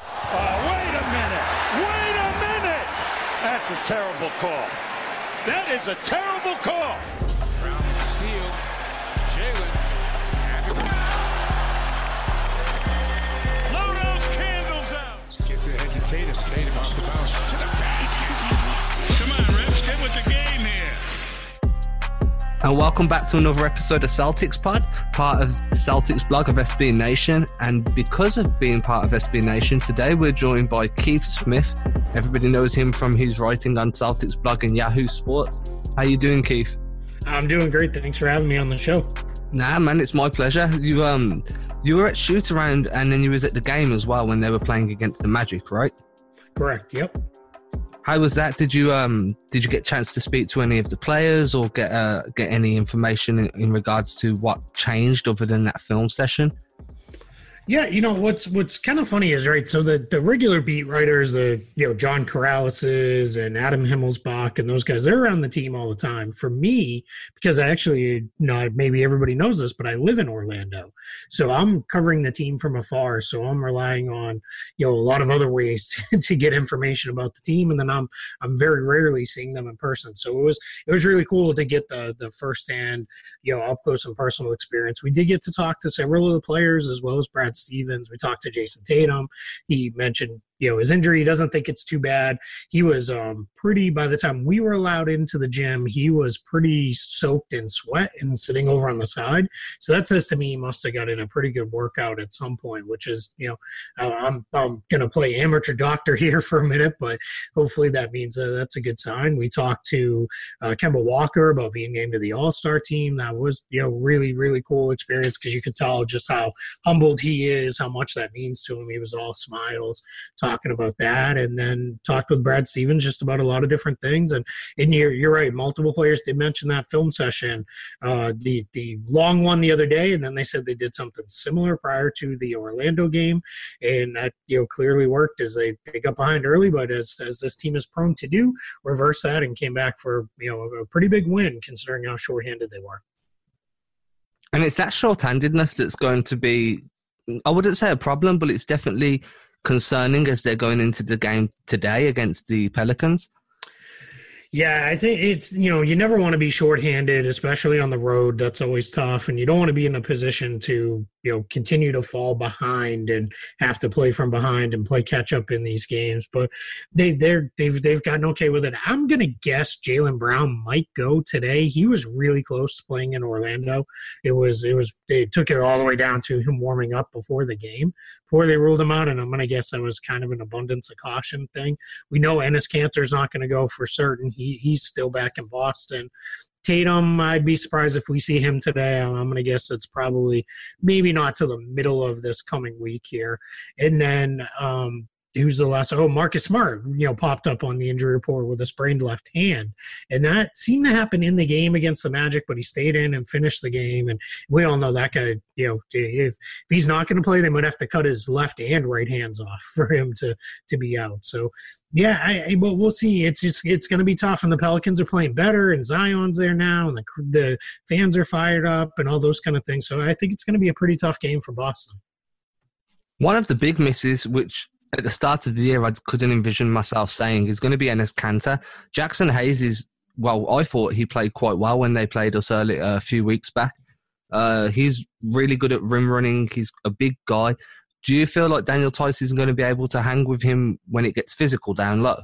Oh, wait a minute! Wait a minute! That's a terrible call. That is a terrible call. Brown with the steal. Jaylen. Those candles out. Gets it ahead to Tatum. Tatum off the bounce. To the basket. Come on, Rips, get with the game here. And welcome back to another episode of Celtics Pod, part of Celtics blog of SB Nation. And because of being part of SB Nation, today we're joined by Keith Smith. Everybody knows him from his writing on Celtics blog and Yahoo Sports. How you doing, Keith? I'm doing great. Thanks for having me on the show. Nah, man, it's my pleasure. You um, you were at shoot around, and then you was at the game as well when they were playing against the Magic, right? Correct. Yep. How was that? Did you um, did you get a chance to speak to any of the players or get uh, get any information in, in regards to what changed other than that film session? Yeah, you know what's what's kind of funny is right. So the the regular beat writers, the you know John Karalis's and Adam Himmelsbach and those guys, they're around the team all the time. For me, because I actually you not maybe everybody knows this, but I live in Orlando, so I'm covering the team from afar. So I'm relying on you know a lot of other ways to, to get information about the team, and then I'm I'm very rarely seeing them in person. So it was it was really cool to get the the firsthand you know up close and personal experience. We did get to talk to several of the players as well as Brad Stevens. We talked to Jayson Tatum. He mentioned, you know, his injury. He doesn't think it's too bad. He was um, pretty, by the time we were allowed into the gym, he was pretty soaked in sweat and sitting over on the side. So that says to me he must have got in a pretty good workout at some point, which is, you know, I'm, I'm going to play amateur doctor here for a minute, but hopefully that means uh, that's a good sign. We talked to uh, Kemba Walker about being named to the All Star team. That was, you know, really, really cool experience because you could tell just how humbled he is, how much that means to him. He was all smiles talking about that, and then talked with Brad Stevens just about a lot of different things. And and you're you're right, multiple players did mention that film session, uh, the the long one the other day, and then they said they did something similar prior to the Orlando game, and that you know clearly worked as they they got behind early, but as as this team is prone to do, reverse that and came back for you know a pretty big win considering how shorthanded they were. And it's that short-handedness that's going to be, I wouldn't say a problem, but it's definitely concerning as they're going into the game today against the Pelicans. Yeah, I think it's you know you never want to be shorthanded, especially on the road. That's always tough, and you don't want to be in a position to you know continue to fall behind and have to play from behind and play catch up in these games. But they they're they've they've gotten okay with it. I'm gonna guess Jaylen Brown might go today. He was really close to playing in Orlando. It was it was they took it all the way down to him warming up before the game before they ruled him out, and I'm gonna guess that was kind of an abundance of caution thing. We know Enes Kanter's not gonna go for certain. He he's still back in Boston. Tatum, I'd be surprised if we see him today. I'm going to guess it's probably maybe not to the middle of this coming week here. And then um, who's the last? Oh, Marcus Smart, you know, popped up on the injury report with a sprained left hand, and that seemed to happen in the game against the Magic. But he stayed in and finished the game, and we all know that guy. You know, if, if he's not going to play, they might have to cut his left and right hands off for him to to be out. So yeah, I, I, but we'll see. It's just it's going to be tough, and the Pelicans are playing better, and Zion's there now, and the the fans are fired up, and all those kind of things. So I think it's going to be a pretty tough game for Boston. One of the big misses, which at the start of the year I couldn't envision myself saying, is going to be Enes Kanter. Jaxson Hayes is well. I thought he played quite well when they played us early a few weeks back. Uh, he's really good at rim running. He's a big guy. Do you feel like Daniel Theis is going to be able to hang with him when it gets physical down low?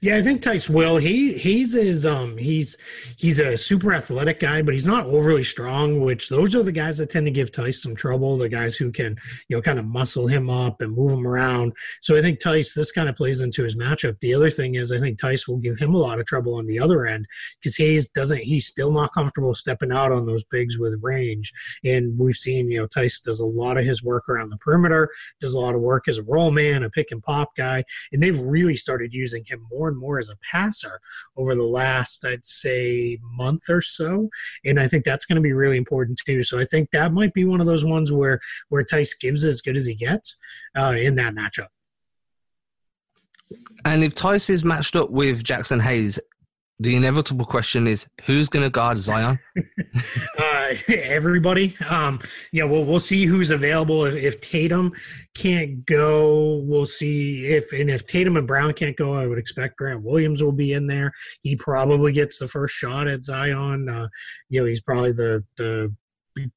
Yeah, I think Theis will. He he's is um he's he's a super athletic guy, but he's not overly strong. Which those are the guys that tend to give Theis some trouble. The guys who can you know kind of muscle him up and move him around. So I think Theis this kind of plays into his matchup. The other thing is I think Theis will give him a lot of trouble on the other end because Hayes doesn't. He's still not comfortable stepping out on those bigs with range. And we've seen you know Theis does a lot of his work around the perimeter, does a lot of work as a roll man, a pick and pop guy, and they've really started using him more and more as a passer over the last, I'd say, month or so. And I think that's going to be really important too. So I think that might be one of those ones where where Theis gives as good as he gets uh, in that matchup. And if Theis is matched up with Jaxson Hayes, the inevitable question is who's going to guard Zion? uh, everybody. Um, yeah, well, we'll see who's available. If, if, Tatum can't go, we'll see if and if Tatum and Brown can't go, I would expect Grant Williams will be in there. He probably gets the first shot at Zion. Uh, you know, he's probably the the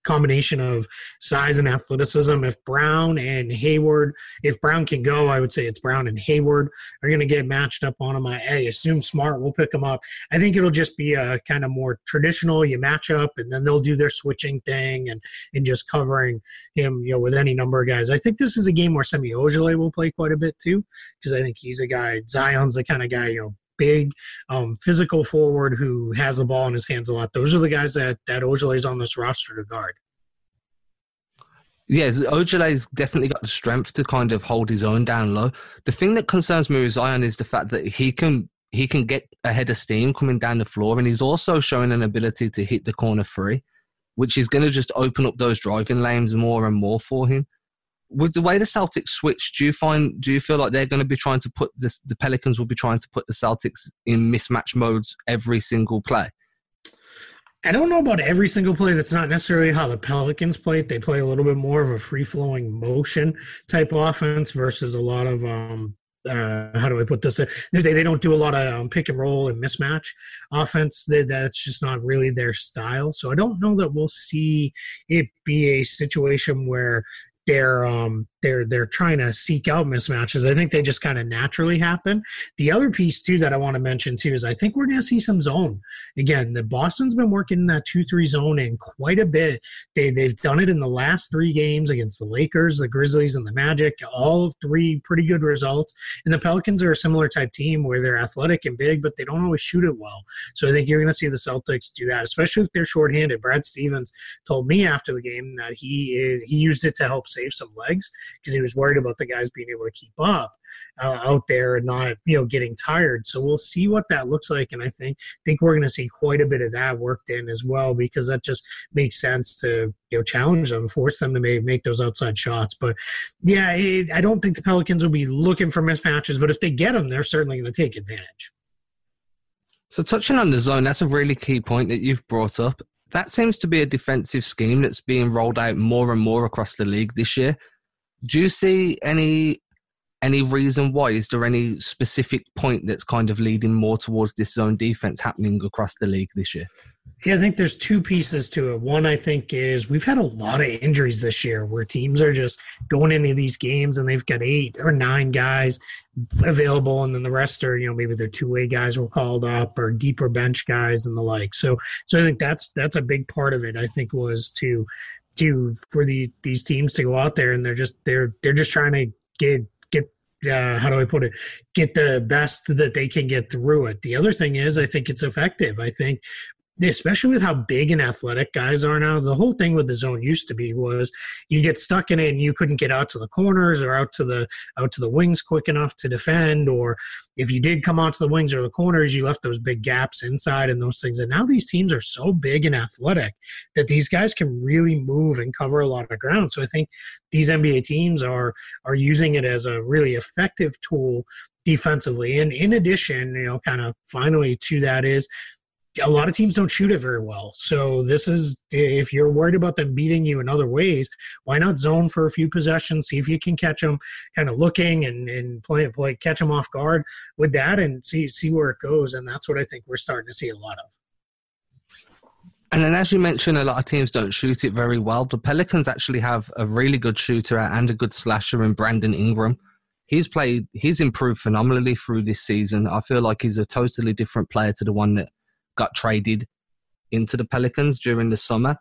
combination of size and athleticism. If Brown and Hayward, if Brown can go, I would say it's Brown and Hayward are going to get matched up on him. I, I, assume Smart will pick him up. I think it'll just be a kind of more traditional. You match up, and then they'll do their switching thing and and just covering him, you know, with any number of guys. I think this is a game where Semi Ojeleye will play quite a bit too, because I think he's a guy. Zion's the kind of guy you know big, um, physical forward who has the ball in his hands a lot. Those are the guys that that Ojeleye's on this roster to guard. Yes, Ojeleye's definitely got the strength to kind of hold his own down low. The thing that concerns me with Zion is the fact that he can he can get ahead of steam coming down the floor, and he's also showing an ability to hit the corner free, which is going to just open up those driving lanes more and more for him with the way the Celtics switch, do you find do you feel like they're going to be trying to put this, the Pelicans will be trying to put the Celtics in mismatch modes every single play? I don't know about every single play. That's not necessarily how the Pelicans play. They play a little bit more of a free flowing motion type offense versus a lot of um, uh, how do I put this? They, they don't do a lot of um, pick and roll and mismatch offense. They, that's just not really their style. So I don't know that we'll see it be a situation where they're um they're they're trying to seek out mismatches. I think they just kind of naturally happen. The other piece too that I want to mention too is I think we're going to see some zone again. The Boston's been working in that two three zone in quite a bit. They they've done it in the last three games against the Lakers, the Grizzlies, and the Magic. All three pretty good results. And the Pelicans are a similar type team where they're athletic and big, but they don't always shoot it well. So I think you're going to see the Celtics do that, especially if they're shorthanded. Brad Stevens told me after the game that he is, he used it to help save some legs because he was worried about the guys being able to keep up uh, out there and not you know getting tired. So we'll see what that looks like, and I think think we're going to see quite a bit of that worked in as well because that just makes sense to you know challenge them, force them to make make those outside shots. But yeah, it, I don't think the Pelicans will be looking for mismatches, but if they get them, they're certainly going to take advantage. So touching on the zone, that's a really key point that you've brought up. That seems to be a defensive scheme that's being rolled out more and more across the league this year. Do you see any any reason why? Is there any specific point that's kind of leading more towards this zone defense happening across the league this year? Yeah, I think there's two pieces to it. One, I think, is we've had a lot of injuries this year where teams are just going into these games and they've got eight or nine guys available, and then the rest are, you know, maybe their two way guys were called up or deeper bench guys and the like. So, so I think that's that's a big part of it. I think was to to for the these teams to go out there and they're just they're they're just trying to get get uh, how do I put it get the best that they can get through it. The other thing is I think it's effective. I think especially with how big and athletic guys are now. The whole thing with the zone used to be was you get stuck in it and you couldn't get out to the corners or out to the out to the wings quick enough to defend, or if you did come out to the wings or the corners, you left those big gaps inside and those things. And now these teams are so big and athletic that these guys can really move and cover a lot of ground. So I think these NBA teams are are using it as a really effective tool defensively. And in addition, you know, kind of finally to that is a lot of teams don't shoot it very well. So this is if you're worried about them beating you in other ways, why not zone for a few possessions, see if you can catch them, kind of looking and and play play catch them off guard with that, and see see where it goes. And that's what I think we're starting to see a lot of. And then, as you mentioned, a lot of teams don't shoot it very well. The Pelicans actually have a really good shooter and a good slasher in Brandon Ingram. He's played, he's improved phenomenally through this season. I feel like he's a totally different player to the one that got traded into the Pelicans during the summer.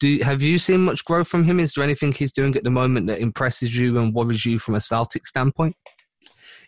Do have you seen much growth from him? Is there anything he's doing at the moment that impresses you and worries you from a Celtic standpoint?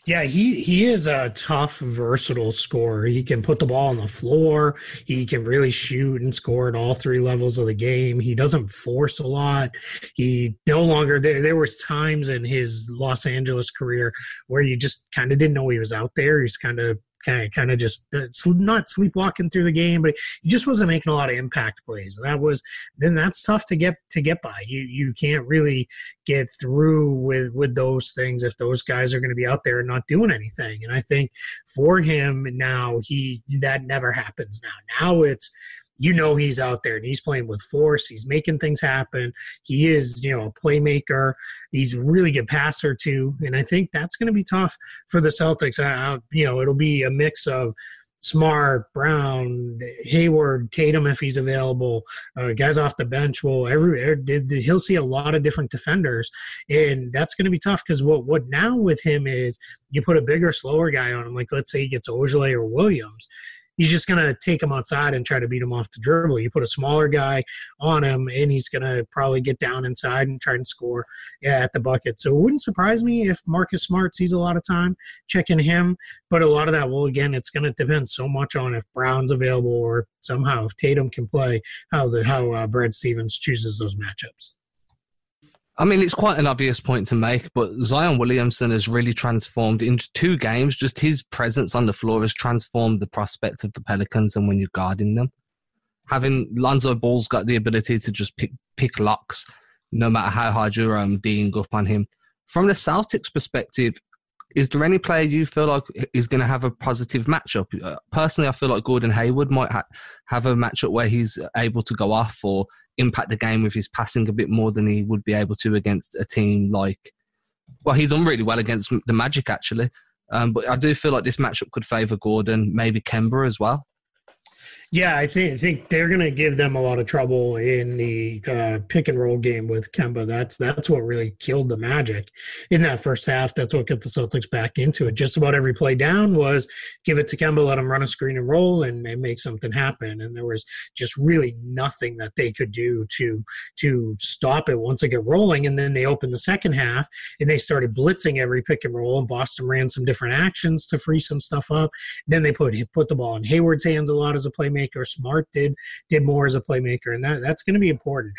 Yeah, he he is a tough, versatile scorer. He can put the ball on the floor. He can really shoot and score at all three levels of the game. He doesn't force a lot. He no longer there. There was times in his Los Angeles career where you just kind of didn't know he was out there. He's kind of kind of kind of just uh, not sleepwalking through the game, but he just wasn't making a lot of impact plays. That was then that's tough to get to get by. You you can't really get through with with those things if those guys are going to be out there and not doing anything. And I think for him now, he that never happens now. Now it's you know he's out there and he's playing with force. He's making things happen. He is, you know, a playmaker. He's a really good passer too, and I think that's going to be tough for the Celtics. Uh, you know, it'll be a mix of Smart, Brown, Hayward, Tatum if he's available, uh, guys off the bench. Well, every er, he'll see a lot of different defenders, and that's going to be tough because what what now with him is you put a bigger, slower guy on him. Like let's say he gets Ojeleye or Williams, he's just going to take him outside and try to beat him off the dribble. You put a smaller guy on him, and he's going to probably get down inside and try and score at the bucket. So it wouldn't surprise me if Marcus Smart sees a lot of time checking him. But a lot of that, well, again, it's going to depend so much on if Brown's available or somehow if Tatum can play, how the how uh, Brad Stevens chooses those matchups. I mean, it's quite an obvious point to make, but Zion Williamson has really transformed in two games. Just his presence on the floor has transformed the prospect of the Pelicans and when you're guarding them. Having Lonzo Ball's got the ability to just pick, pick locks no matter how hard you're um, D'ing up on him. From the Celtics perspective, is there any player you feel like is going to have a positive matchup? Uh, personally, I feel like Gordon Hayward might ha- have a matchup where he's able to go off or impact the game with his passing a bit more than he would be able to against a team like. Well, he's done really well against the Magic actually, um, but I do feel like this matchup could favour Gordon, maybe Kemba as well. Yeah, I think I think they're going to give them a lot of trouble in the uh, pick and roll game with Kemba. That's that's what really killed the Magic in that first half. That's what got the Celtics back into it. Just about every play down was give it to Kemba, let him run a screen and roll, and, and make something happen. And there was just really nothing that they could do to to stop it once it got rolling. And then they opened the second half and they started blitzing every pick and roll. And Boston ran some different actions to free some stuff up. Then they put put the ball in Hayward's hands a lot as a playmaker playmaker. Smart did did more as a playmaker, and that, that's going to be important.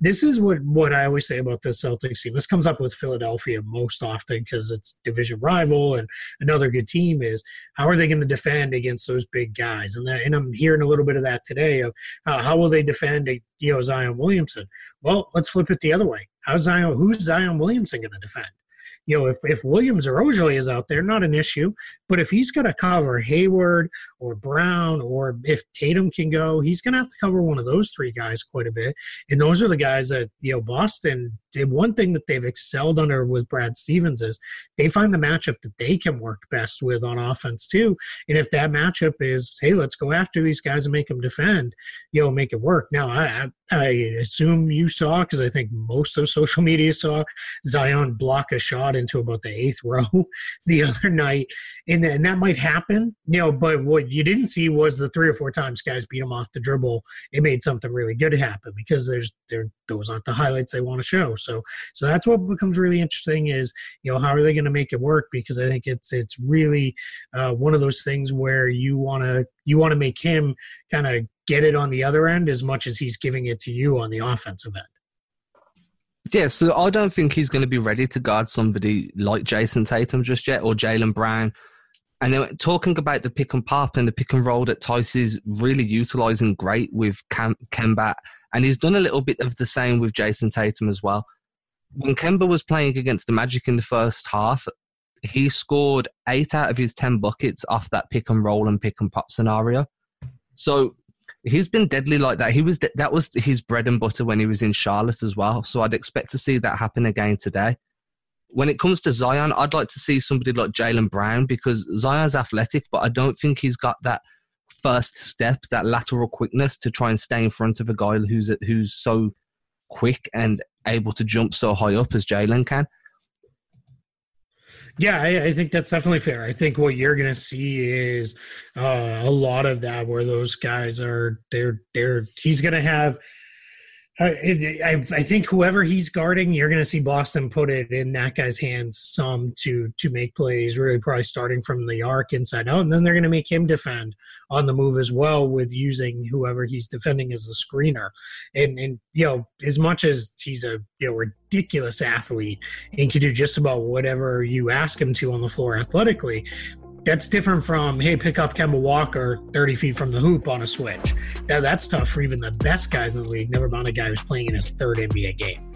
This is what what I always say about the Celtics team. This comes up with Philadelphia most often because it's division rival and another good team. Is how are they going to defend against those big guys? And that, and I'm hearing a little bit of that today of uh, how will they defend you know Zion Williamson? Well, let's flip it the other way. How's Zion? Who's Zion Williamson going to defend? you know, if, if Williams or Ojeleye is out there, not an issue. But if he's going to cover Hayward or Brown, or if Tatum can go, he's going to have to cover one of those three guys quite a bit. And those are the guys that, you know, Boston did. One thing that they've excelled under with Brad Stevens is they find the matchup that they can work best with on offense, too. And if that matchup is, hey, let's go after these guys and make them defend, you know, make it work. Now, I, I assume you saw, because I think most of social media saw Zion block a shot into about the eighth row the other night. And, and that might happen, you know, but what you didn't see was the three or four times guys beat him off the dribble. It made something really good happen because there's there those aren't the highlights they want to show. So so that's what becomes really interesting is you know how are they going to make it work because I think it's it's really uh, one of those things where you want to you want to make him kind of get it on the other end as much as he's giving it to you on the offensive end. Yeah, so I don't think he's going to be ready to guard somebody like Jayson Tatum just yet or Jaylen Brown and then talking about the pick and pop and the pick and roll that Theis is really utilizing great with Cam- Kemba, and he's done a little bit of the same with Jayson Tatum as well. When Kemba was playing against the Magic in the first half, he scored eight out of his 10 buckets off that pick and roll and pick and pop scenario. So he's been deadly like that. He was that was his bread and butter when he was in Charlotte as well. So I'd expect to see that happen again today when it comes to Zion, I'd like to see somebody like Jaylen Brown because Zion's athletic, but I don't think he's got that first step, that lateral quickness to try and stay in front of a guy who's who's so quick and able to jump so high up as Jaylen can. Yeah, I, I, think that's definitely fair. I think what you're going to see is uh, a lot of that where those guys are they're they're he's going to have Uh, I, I, think whoever he's guarding, you're going to see Boston put it in that guy's hands some to to make plays. Really, probably starting from the arc inside out, and then they're going to make him defend on the move as well with using whoever he's defending as a screener. And and you know, as much as he's a you know ridiculous athlete and can do just about whatever you ask him to on the floor athletically, that's different from hey, pick up Kemba Walker 30 feet from the hoop on a switch. Now that's tough for even the best guys in the league. Never mind a guy who's playing in his third NBA game.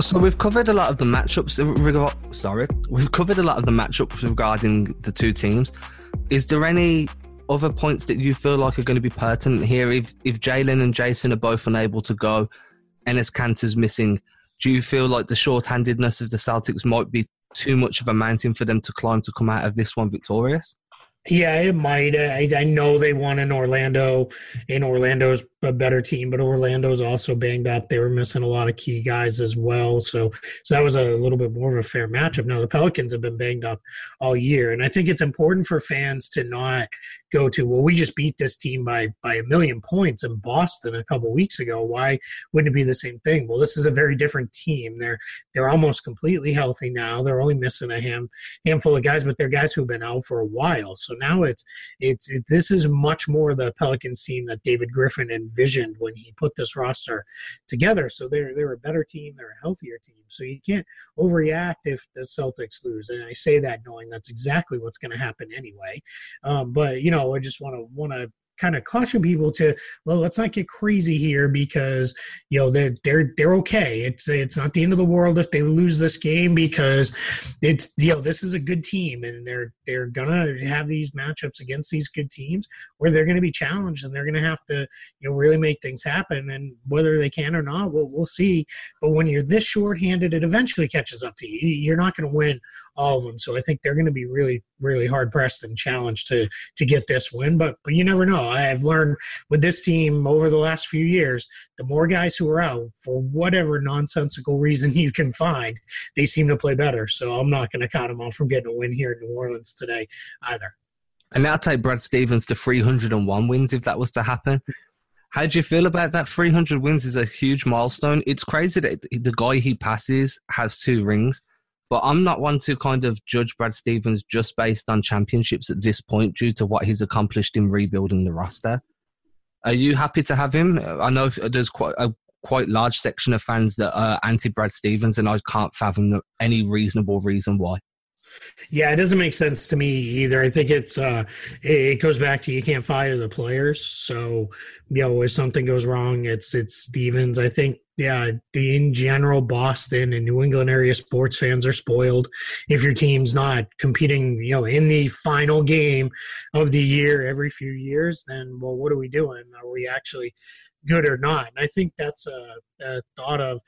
So we've covered a lot of the matchups. Sorry, we've covered a lot of the matchups regarding the two teams. Is there any other points that you feel like are going to be pertinent here? If if Jaylen and Jayson are both unable to go, Enes Kanter's missing, do you feel like the short-handedness of the Celtics might be too much of a mountain for them to climb to come out of this one victorious? Yeah, it might. I, I know they won in Orlando, and Orlando's a better team, but Orlando's also banged up. They were missing a lot of key guys as well. So, so that was a little bit more of a fair matchup. Now the Pelicans have been banged up all year, and I think it's important for fans to not go to well, we just beat this team by by a million points in Boston a couple weeks ago. Why wouldn't it be the same thing? Well, this is a very different team. They're they're almost completely healthy now. They're only missing a ham, handful of guys, but they're guys who've been out for a while. So now it's it's it, this is much more the Pelicans team that David Griffin envisioned when he put this roster together. So they're they're a better team, they're a healthier team. So you can't overreact if the Celtics lose. And I say that knowing that's exactly what's going to happen anyway. Um, but you know, I just want to want to kind of caution people to well let's not get crazy here because you know they're they're they're okay. It's it's not the end of the world if they lose this game because it's you know this is a good team and they're they're gonna have these matchups against these good teams where they're gonna be challenged and they're gonna have to you know really make things happen and whether they can or not we'll, we'll see. But when you're this short-handed it eventually catches up to you you're not gonna win all of them so i think they're gonna be really really hard pressed and challenged to to get this win but but you never know I've learned with this team over the last few years, the more guys who are out for whatever nonsensical reason you can find, they seem to play better. So I'm not going to count them off from getting a win here in New Orleans today either. And I'll take Brad Stevens to 301 wins if that was to happen. How do you feel about that? 300 wins is a huge milestone. It's crazy that the guy he passes has two rings. But I'm not one to kind of judge Brad Stevens just based on championships at this point due to what he's accomplished in rebuilding the roster. Are you happy to have him? I know there's quite a quite large section of fans that are anti Brad Stevens, and I can't fathom any reasonable reason why. Yeah, it doesn't make sense to me either. I think it's uh it goes back to you can't fire the players. So, you know, if something goes wrong, it's it's Stevens. I think yeah, the in general Boston and New England area sports fans are spoiled. If your team's not competing, you know, in the final game of the year every few years, then well, what are we doing? Are we actually good or not? And I think that's a, a thought of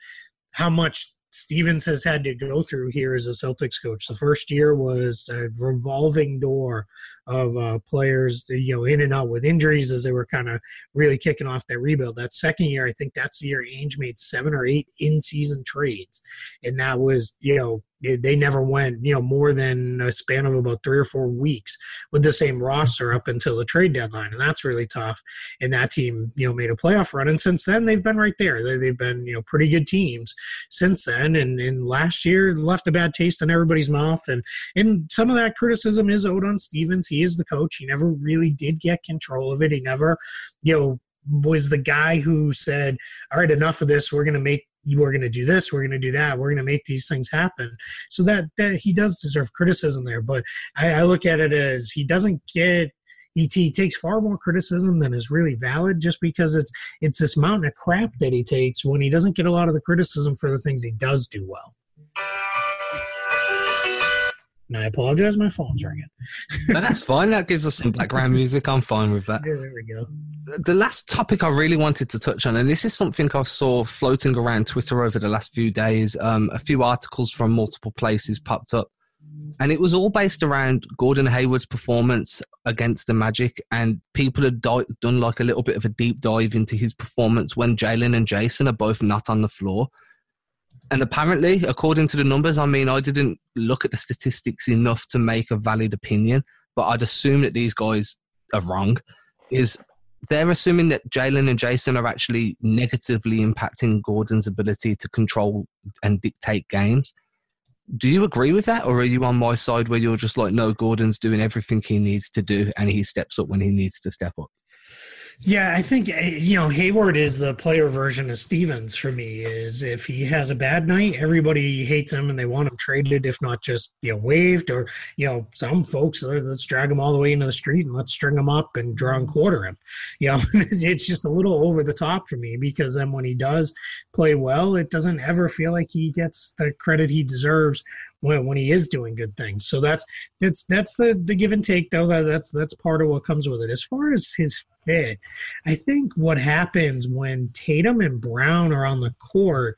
how much Stevens has had to go through here as a Celtics coach. The first year was a revolving door of uh, players, you know, in and out with injuries as they were kind of really kicking off their rebuild. That second year, I think that's the year Ainge made seven or eight in-season trades, and that was, you know, they never went, you know, more than a span of about three or four weeks with the same roster up until the trade deadline, and that's really tough. And that team, you know, made a playoff run, and since then they've been right there. They, have been, you know, pretty good teams since then. And, and last year left a bad taste in everybody's mouth, and and some of that criticism is owed on Stevens. He is the coach. He never really did get control of it. He never, you know, was the guy who said, "All right, enough of this. We're going to make we're going to do this we're going to do that we're going to make these things happen. So that that he does deserve criticism there but i, I look at it as he doesn't get he, he takes far more criticism than is really valid just because it's it's this mountain of crap that he takes when he doesn't get a lot of the criticism for the things he does do well and I apologize, my phone's ringing. but that's fine. That gives us some background music. I'm fine with that. Yeah, there we go. The last topic I really wanted to touch on, and this is something I saw floating around Twitter over the last few days. Um, a few articles from multiple places popped up, and it was all based around Gordon Hayward's performance against the Magic, and people had di- done like a little bit of a deep dive into his performance when Jaylen and Jayson are both not on the floor and apparently, according to the numbers, I mean, I didn't look at the statistics enough to make a valid opinion, but I'd assume that these guys are wrong. Is they're assuming that Jaylen and Jayson are actually negatively impacting Gordon's ability to control and dictate games. Do you agree with that, or are you on my side where you're just like, no, Gordon's doing everything he needs to do, and he steps up when he needs to step up? Yeah, I think eh, you know Hayward is the player version of Stevens for me. Is if he has a bad night, everybody hates him and they want him traded, if not just you know waived, or you know some folks let's drag him all the way into the street and let's string him up and draw and quarter him. You know, it's just a little over the top for me because then when he does play well, it doesn't ever feel like he gets the credit he deserves when, when he is doing good things. So that's that's that's the the give and take though. That's that's part of what comes with it. As far as his I think what happens when Tatum and Brown are on the court,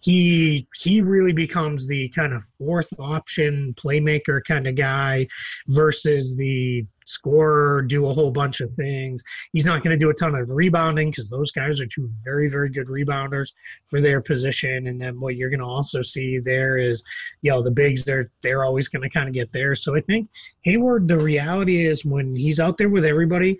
he he really becomes the kind of fourth option playmaker kind of guy versus the scorer, do a whole bunch of things. He's not going to do a ton of rebounding because those guys are two very, very good rebounders for their position. And then what you're going to also see there is, you know, the bigs, they're, they're always going to kind of get there. So I think Hayward, the reality is when he's out there with everybody,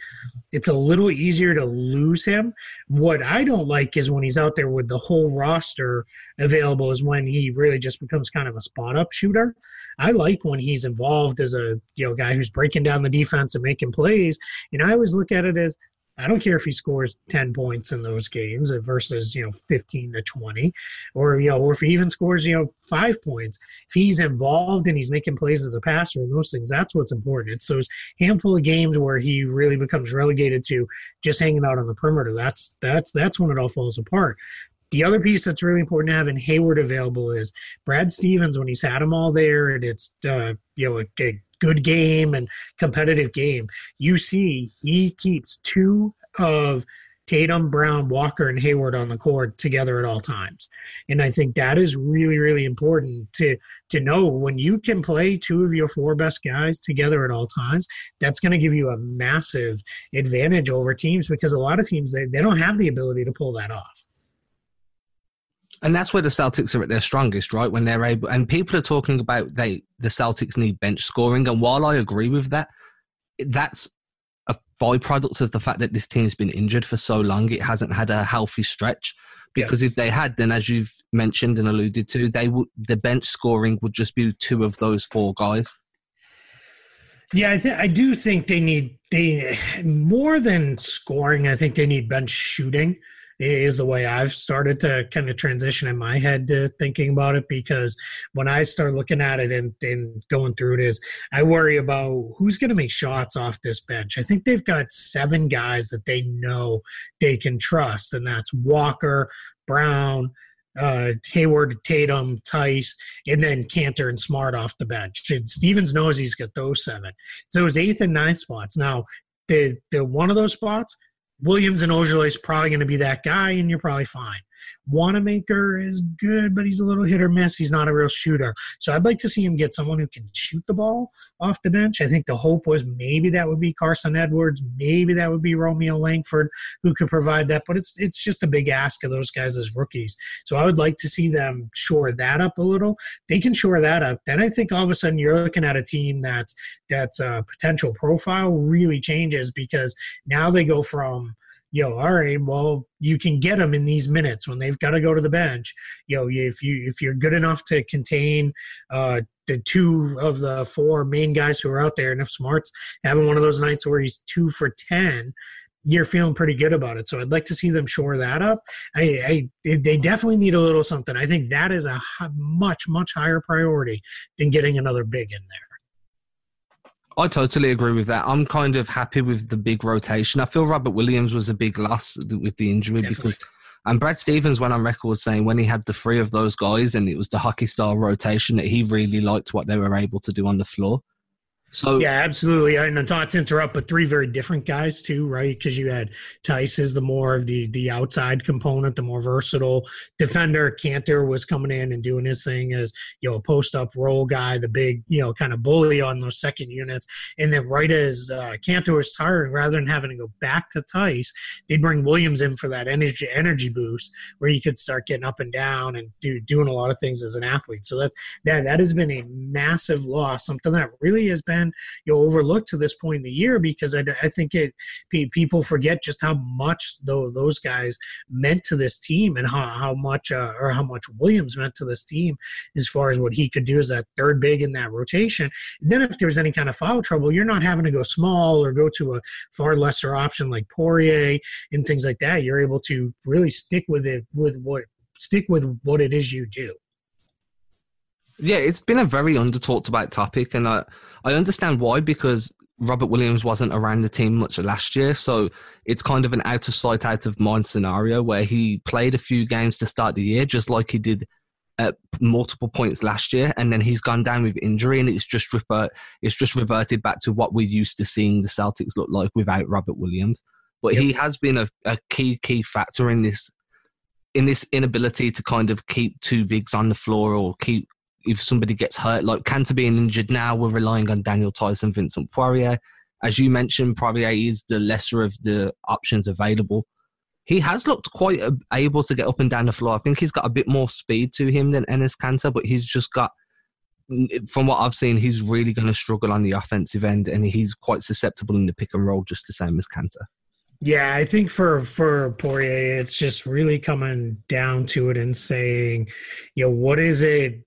it's a little easier to lose him. What I don't like is when he's out there with the whole roster available is when he really just becomes kind of a spot up shooter. I like when he's involved as a you know guy who's breaking down the defense and making plays. And I always look at it as I don't care if he scores 10 points in those games versus, you know, 15 to 20 or, you know, or if he even scores, you know, five points. If he's involved and he's making plays as a passer and those things, that's what's important. It's those handful of games where he really becomes relegated to just hanging out on the perimeter. That's, that's, that's when it all falls apart. The other piece that's really important to have in Hayward available is Brad Stevens when he's had them all there and it's uh, you know a, a good game and competitive game. You see, he keeps two of Tatum, Brown, Walker, and Hayward on the court together at all times. And I think that is really, really important to to know when you can play two of your four best guys together at all times, that's going to give you a massive advantage over teams because a lot of teams they, they don't have the ability to pull that off. And that's where the Celtics are at their strongest, right? When they're able, and people are talking about they the Celtics need bench scoring. And while I agree with that, that's a byproduct of the fact that this team's been injured for so long. It hasn't had a healthy stretch. Because yeah. if they had, then as you've mentioned and alluded to, they would the bench scoring would just be two of those four guys. Yeah, I think I do think they need they more than scoring. I think they need bench shooting is the way I've started to kind of transition in my head to thinking about it because when I start looking at it and, and going through it is I worry about who's going to make shots off this bench. I think they've got seven guys that they know they can trust, and that's Walker, Brown, uh, Hayward, Tatum, Theis, and then Kanter and Smart off the bench. And Stevens knows he's got those seven. So his eighth and ninth spots. Now, the the one of those spots Williams and Ojeleye is probably going to be that guy, and you're probably fine. Wanamaker is good, but he's a little hit or miss. He's not a real shooter. So I'd like to see him get someone who can shoot the ball off the bench. I think the hope was maybe that would be Carsen Edwards, maybe that would be Romeo Langford who could provide that, but it's it's just a big ask of those guys as rookies. So I would like to see them shore that up a little. They can shore that up. Then I think all of a sudden you're looking at a team that's that's a potential profile really changes because now they go from know, all right, well, you can get them in these minutes when they've got to go to the bench. Know, if you if you're good enough to contain uh, the two of the four main guys who are out there, and if Smart's having one of those nights where he's two for ten, you're feeling pretty good about it. So I'd like to see them shore that up. I, I they definitely need a little something. I think that is a much much higher priority than getting another big in there. I totally agree with that. I'm kind of happy with the big rotation. I feel Robert Williams was a big loss with the injury Definitely. because, and Brad Stevens went on record saying when he had the three of those guys and it was the hockey style rotation that he really liked what they were able to do on the floor. So yeah, absolutely. And not to interrupt, but three very different guys too, right? Because you had Theis is the more of the the outside component, the more versatile defender. Kanter was coming in and doing his thing as you know a post up roll guy, the big you know kind of bully on those second units. And then right as uh, Kanter was tiring, rather than having to go back to Theis, they bring Williams in for that energy energy boost where you could start getting up and down and do doing a lot of things as an athlete. So that that that has been a massive loss, something that really has been been you know overlooked to this point in the year because I, I think it people forget just how much though those guys meant to this team and how, how much uh, or how much Williams meant to this team as far as what he could do as that third big in that rotation. And then if there's any kind of foul trouble, you're not having to go small or go to a far lesser option like Poirier and things like that. You're able to really stick with it with what stick with what it is you do. Yeah, it's been a very under talked about topic, and I I understand why because Robert Williams wasn't around the team much last year, so it's kind of an out of sight, out of mind scenario where he played a few games to start the year, just like he did at multiple points last year, and then he's gone down with injury, and it's just revert, it's just reverted back to what we're used to seeing the Celtics look like without Robert Williams. But yep. he has been a, a key key factor in this in this inability to kind of keep two bigs on the floor or keep if somebody gets hurt, like Kanter being injured now, we're relying on Daniel Tyson, Vincent Poirier. As you mentioned, Poirier is the lesser of the options available. He has looked quite able to get up and down the floor. I think he's got a bit more speed to him than Enes Kanter, but he's just got, from what I've seen, he's really going to struggle on the offensive end, and he's quite susceptible in the pick and roll, just the same as Kanter. Yeah, I think for for Poirier, it's just really coming down to it and saying, you know, what is it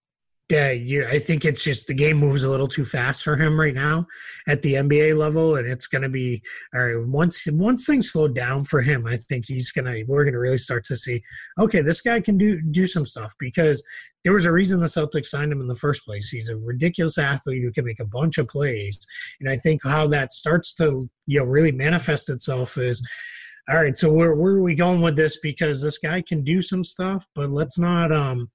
yeah, you, I think it's just the game moves a little too fast for him right now at the NBA level, and it's going to be all right. Once once things slow down for him, I think he's gonna we're gonna really start to see, okay, this guy can do do some stuff because there was a reason the Celtics signed him in the first place. He's a ridiculous athlete who can make a bunch of plays, and I think how that starts to you know really manifest itself is. All right, so where where are we going with this? Because this guy can do some stuff, but let's not um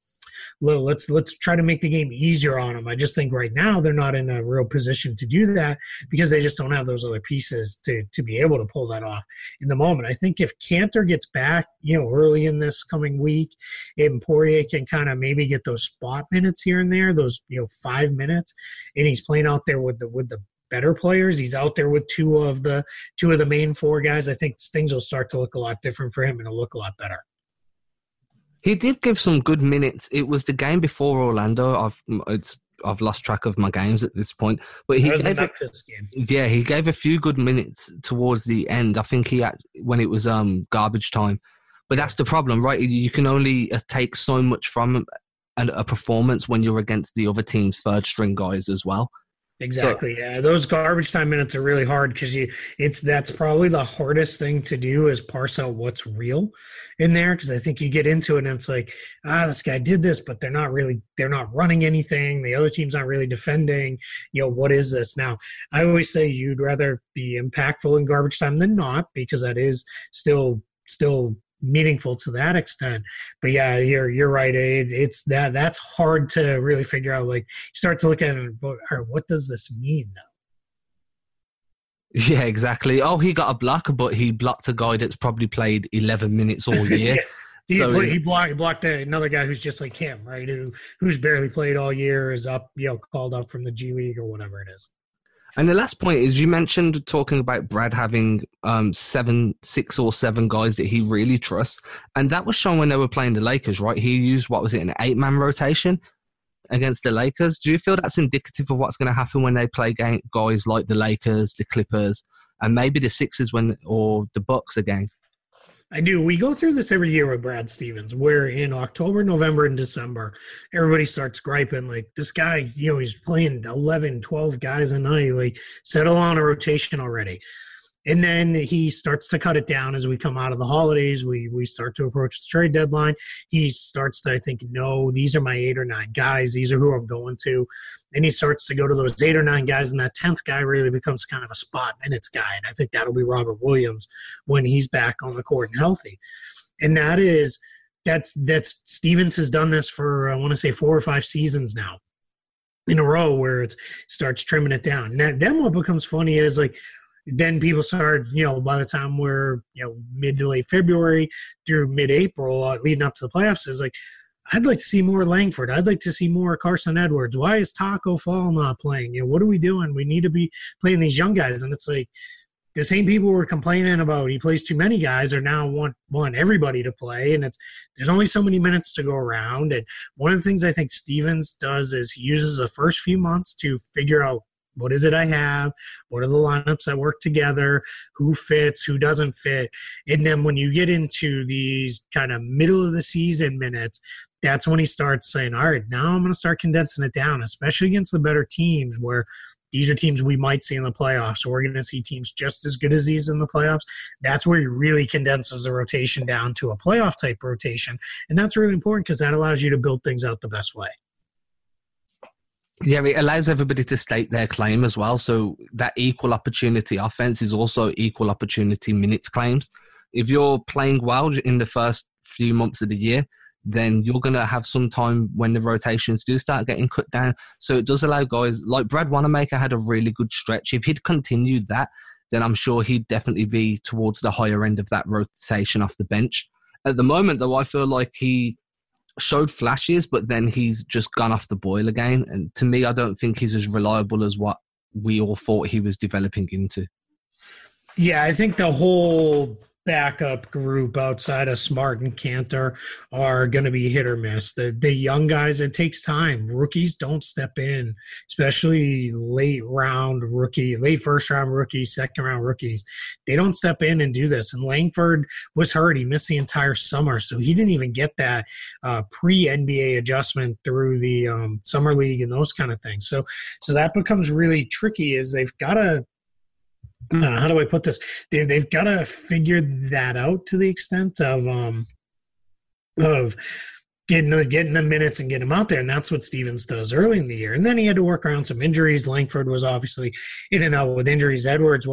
let's let's try to make the game easier on them. I just think right now they're not in a real position to do that because they just don't have those other pieces to to be able to pull that off in the moment. I think if Kanter gets back, you know, early in this coming week, and Poirier can kind of maybe get those spot minutes here and there, those you know five minutes, and he's playing out there with the with the better players. He's out there with two of the two of the main four guys. I think things will start to look a lot different for him and it'll look a lot better. He did give some good minutes. It was the game before Orlando. I've it's I've lost track of my games at this point, but he gave a, yeah he gave a few good minutes towards the end. I think he had when it was um garbage time, but that's the problem, right? You can only uh, take so much from a, a performance when you're against the other team's third string guys as well. Exactly. So, yeah, those garbage time minutes are really hard because you it's that's probably the hardest thing to do is parse out what's real in there because I think you get into it and it's like ah this guy did this but they're not really they're not running anything the other team's not really defending you know what is this now I always say you'd rather be impactful in garbage time than not because that is still still meaningful to that extent. But yeah, you're you're right. It, it's that that's hard to really figure out. Like start to look at it, what does this mean? Yeah, exactly. Oh, he got a block, but he blocked a guy that's probably played 11 minutes all year. yeah. He, so, he blocked, he blocked another guy who's just like him, right? Who who's barely played all year, is up, you know, called up from the G League or whatever it is. And the last point is you mentioned talking about Brad having um, seven, six or seven guys that he really trusts, and that was shown when they were playing the Lakers, right? He used what was it, an eight-man rotation against the Lakers. Do you feel that's indicative of what's going to happen when they play guys like the Lakers, the Clippers, and maybe the Sixers when or the Bucks again? I do. We go through this every year with Brad Stevens, where in October, November, and December, everybody starts griping like this guy, you know, he's playing 11, 12 guys a night. Like, settle on a rotation already and then he starts to cut it down as we come out of the holidays. We we start to approach the trade deadline. He starts to i think no these are my eight or nine guys. These are who i'm going to. And he starts to go to those eight or nine guys and that 10th guy really becomes kind of a spot minutes guy. And i think that'll be robert williams when he's back on the court and healthy. And that is that's that's stevens has done this for i want to say four or five seasons now in a row where it starts trimming it down. Now, then what becomes funny is like then people start, you know, by the time we're, you know, mid to late February through mid April, uh, leading up to the playoffs, is like, I'd like to see more Langford. I'd like to see more Carsen Edwards. Why is Tacko Fall not playing? You know, what are we doing? We need to be playing these young guys. And it's like the same people were complaining about he plays too many guys are now want want everybody to play. And it's there's only so many minutes to go around. And one of the things I think Stevens does is he uses the first few months to figure out what is it I have? What are the lineups that work together? Who fits? Who doesn't fit? And then when you get into these kind of middle of the season minutes, that's when he starts saying, all right, now I'm going to start condensing it down, especially against the better teams where these are teams we might see in the playoffs. So we're going to see teams just as good as these in the playoffs. That's where he really condenses the rotation down to a playoff type rotation. And that's really important because that allows you to build things out the best way. Yeah, it allows everybody to state their claim as well. So that equal opportunity offense is also equal opportunity minutes claims. If you're playing well in the first few months of the year, then you're going to have some time when the rotations do start getting cut down. So it does allow guys like Brad Wanamaker had a really good stretch. If he'd continued that, then I'm sure he'd definitely be towards the higher end of that rotation off the bench. At the moment, though, I feel like he showed flashes, but then he's just gone off the boil again. And to me, I don't think he's as reliable as what we all thought he was developing into. Yeah, I think the whole backup group outside of Smart and Kanter are going to be hit or miss. The the young guys, it takes time. Rookies don't step in, especially late round rookie, late first round rookies, second round rookies. They don't step in and do this. And Langford was hurt; he missed the entire summer, so he didn't even get that uh, pre NBA adjustment through the um, summer league and those kind of things. So so that becomes really tricky. Is they've got to uh, how do I put this? They, they've got to figure that out to the extent of um, of getting the, getting the minutes and getting them out there, and that's what Stevens does early in the year. And then he had to work around some injuries. Langford was obviously in and out with injuries. Edwards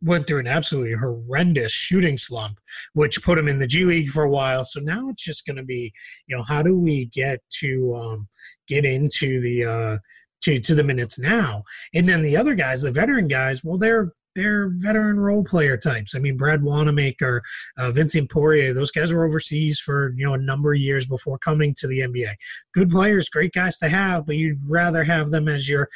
went through an absolutely horrendous shooting slump, which put him in the G League for a while. So now it's just going to be, you know, how do we get to um, get into the uh, to to the minutes now? And then the other guys, the veteran guys, well, they're they're veteran role player types. I mean, Brad Wanamaker, uh, Vincent Poirier, those guys were overseas for you know a number of years before coming to the NBA. Good players, great guys to have, but you'd rather have them as your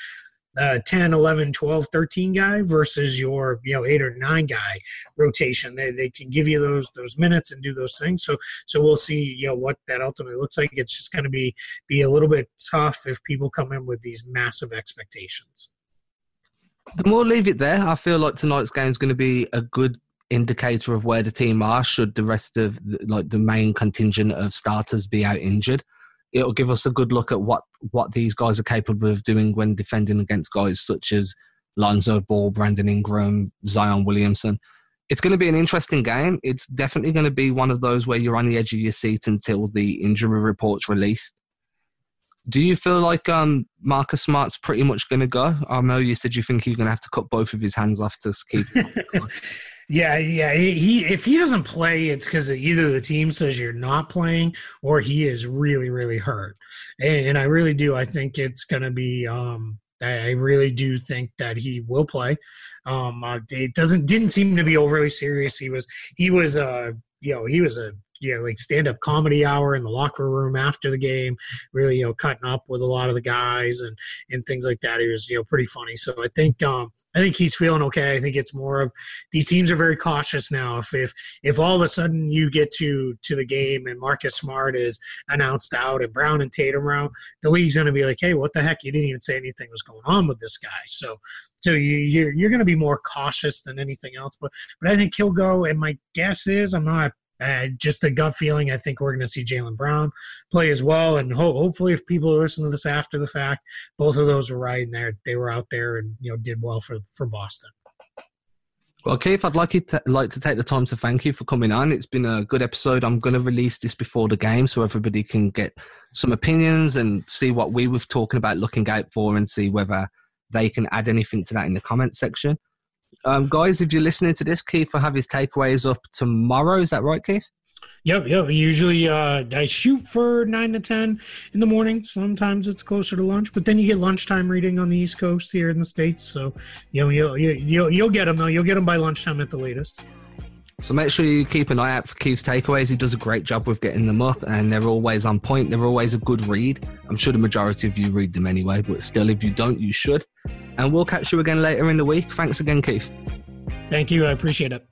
uh, 10, 11, 12, 13 guy versus your, you know, eight or nine guy rotation. They, they can give you those those minutes and do those things. So so we'll see, you know, what that ultimately looks like. It's just going to be be a little bit tough if people come in with these massive expectations. And we'll leave it there. I feel like tonight's game is going to be a good indicator of where the team are. Should the rest of the, like the main contingent of starters be out injured, it'll give us a good look at what what these guys are capable of doing when defending against guys such as Lonzo Ball, Brandon Ingram, Zion Williamson. It's going to be an interesting game. It's definitely going to be one of those where you're on the edge of your seat until the injury report's released. Do you feel like um, Marcus Smart's pretty much going to go? I know you said you think you're going to have to cut both of his hands off to keep. yeah, yeah. He if he doesn't play, it's because either the team says you're not playing or he is really, really hurt. And, and I really do. I think it's going to be. Um, I really do think that he will play. Um, uh, it doesn't didn't seem to be overly serious. He was he was uh you know he was a you know, like stand up comedy hour in the locker room after the game, really, you know, cutting up with a lot of the guys and, and things like that. He was, you know, pretty funny. So I think, um, I think he's feeling okay. I think it's more of these teams are very cautious now. If if if all of a sudden you get to to the game and Marcus Smart is announced out and Brown and Tatum around, the league's going to be like, hey, what the heck? You didn't even say anything was going on with this guy. So so you you're, you're going to be more cautious than anything else. But but I think he'll go. And my guess is I'm not uh, just a gut feeling. I think we're going to see Jaylen Brown play as well, and ho- hopefully, if people listen to this after the fact, both of those were right, and there. they were out there and you know did well for for Boston. Well, Keith, I'd like you to, like to take the time to thank you for coming on. It's been a good episode. I'm going to release this before the game so everybody can get some opinions and see what we were talking about looking out for and see whether they can add anything to that in the comment section. Um, guys, if you're listening to this, Keith will have his takeaways up tomorrow. Is that right, Keith? Yep, yep. Usually, uh, I shoot for nine to ten in the morning. Sometimes it's closer to lunch, but then you get lunchtime reading on the East Coast here in the states. So, you know, you'll you'll you'll get them though. You'll get them by lunchtime at the latest. So make sure you keep an eye out for Keith's takeaways. He does a great job with getting them up, and they're always on point. They're always a good read. I'm sure the majority of you read them anyway, but still, if you don't, you should. And we'll catch you again later in the week. Thanks again, Keith. Thank you. I appreciate it.